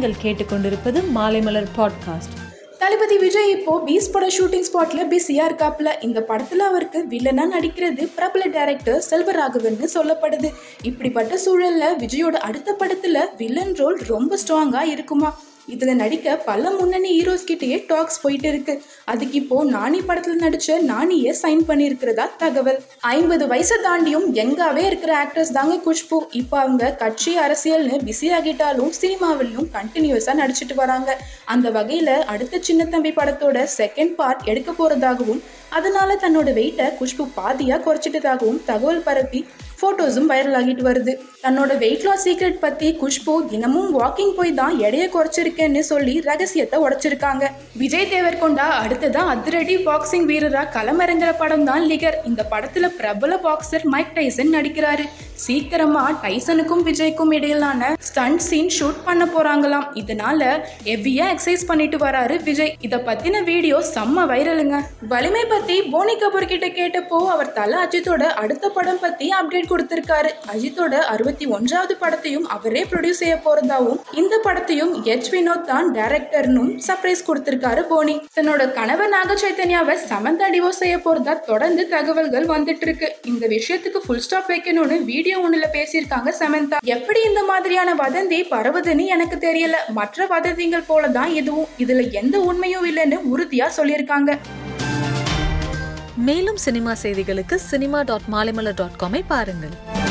நீங்கள் கேட்டுக்கொண்டிருப்பது மாலைமலர் பாட்காஸ்ட் தளபதி விஜய் இப்போ பீஸ் பட ஷூட்டிங் ஸ்பாட்ல பிஸியா இருக்காப்ல இந்த படத்துல அவருக்கு வில்லனா நடிக்கிறது பிரபல டைரக்டர் செல்வராகவன் சொல்லப்படுது. இப்படிப்பட்ட சூழல்ல விஜயோட அடுத்த படத்துல வில்லன் ரோல் ரொம்ப ஸ்ட்ராங்கா இருக்குமா? இதில் நடிக்க பல முன்னணி ஹீரோஸ் கிட்டேயே டாக்ஸ் போயிட்டு இருக்கு. அதுக்கு இப்போ நானி படத்தில் நடிச்ச நானிய சைன் பண்ணியிருக்கிறதா தகவல். ஐம்பது வயசை தாண்டியும் எங்காவே இருக்கிற ஆக்டர்ஸ் தாங்க குஷ்பு. இப்போ அவங்க கட்சி அரசியல்னு பிஸி ஆகிட்டாலும் சினிமாவிலையும் கண்டினியூஸாக நடிச்சிட்டு வராங்க. அந்த வகையில் அடுத்த சின்ன தம்பி படத்தோட செகண்ட் பார்ட் எடுக்க போகிறதாகவும் அதனால தன்னோட வெயிட்டை குஷ்பு பாதியாக குறைச்சிட்டதாகவும் தகவல் பரப்பி ஃபோட்டோஸும் வைரல் ஆகிட்டு வருது. தன்னோட வெயிட் லாஸ் சீக்ரெட் பத்தி குஷ்பு தினமும் வாக்கிங் போய் தான் எடையை குறைச்சிருக்கேன்னு சொல்லி ரகசியத்தை உடைச்சிருக்காங்க. விஜய் தேவர்கொண்டா அடுத்ததா அதிரடி பாக்ஸிங் வீரரா களமிறங்குற படம் தான் லிகர் இந்த படத்துல பிரபல பாக்ஸர் மைக் டைசன் நடிக்கிறாரு. சீக்கிரமா டைசனுக்கும் விஜய்க்கும் இடையிலான ஸ்டண்ட் சீன் ஷூட் பண்ண போறாங்களாம். இதனால ஹெவியா எக்ஸசைஸ் பண்ணிட்டு வராரு விஜய். இத பத்தின வீடியோ செம்ம வைரலுங்க வலிமை பத்தி போனி கபூர் கிட்ட கேட்டப்போ அவர் தல அஜித்தோட அடுத்த படம் பத்தி அப்டேட் கொடுத்திருக்காரு. அஜித்தோட அறுபத்தி ஒன்றாவது படத்தையும் அவரே ப்ரொடியூஸ் செய்ய போறதாவும் இந்த படத்தையும் எச் வினோத் தான் டைரக்டர்னு சர்ப்ரைஸ் கொடுத்திருக்காரு போனி. தன்னோட கணவர் நாக சைத்தன்யாவை சமந்தா டிவோர்ஸ் செய்ய போறதா தொடர்ந்து தகவல்கள் வந்துட்டு இருக்கு. இந்த விஷயத்துக்கு ஃபுல் ஸ்டாப் வைக்கணும்னு வீடியோ ஒண்ணுல பேசியிருக்காங்க சமந்தா. எப்படி இந்த மாதிரியான வதந்தி பரவுதுன்னு எனக்கு தெரியல. மற்ற வதந்திகள் போலதான் இதுவும். இதுல எந்த உண்மையும் இல்லைன்னு உறுதியா சொல்லியிருக்காங்க. மேலும் சினிமா செய்திகளுக்கு சினிமா டாட் மாலைமலர் டாட் காமை பாருங்கள்.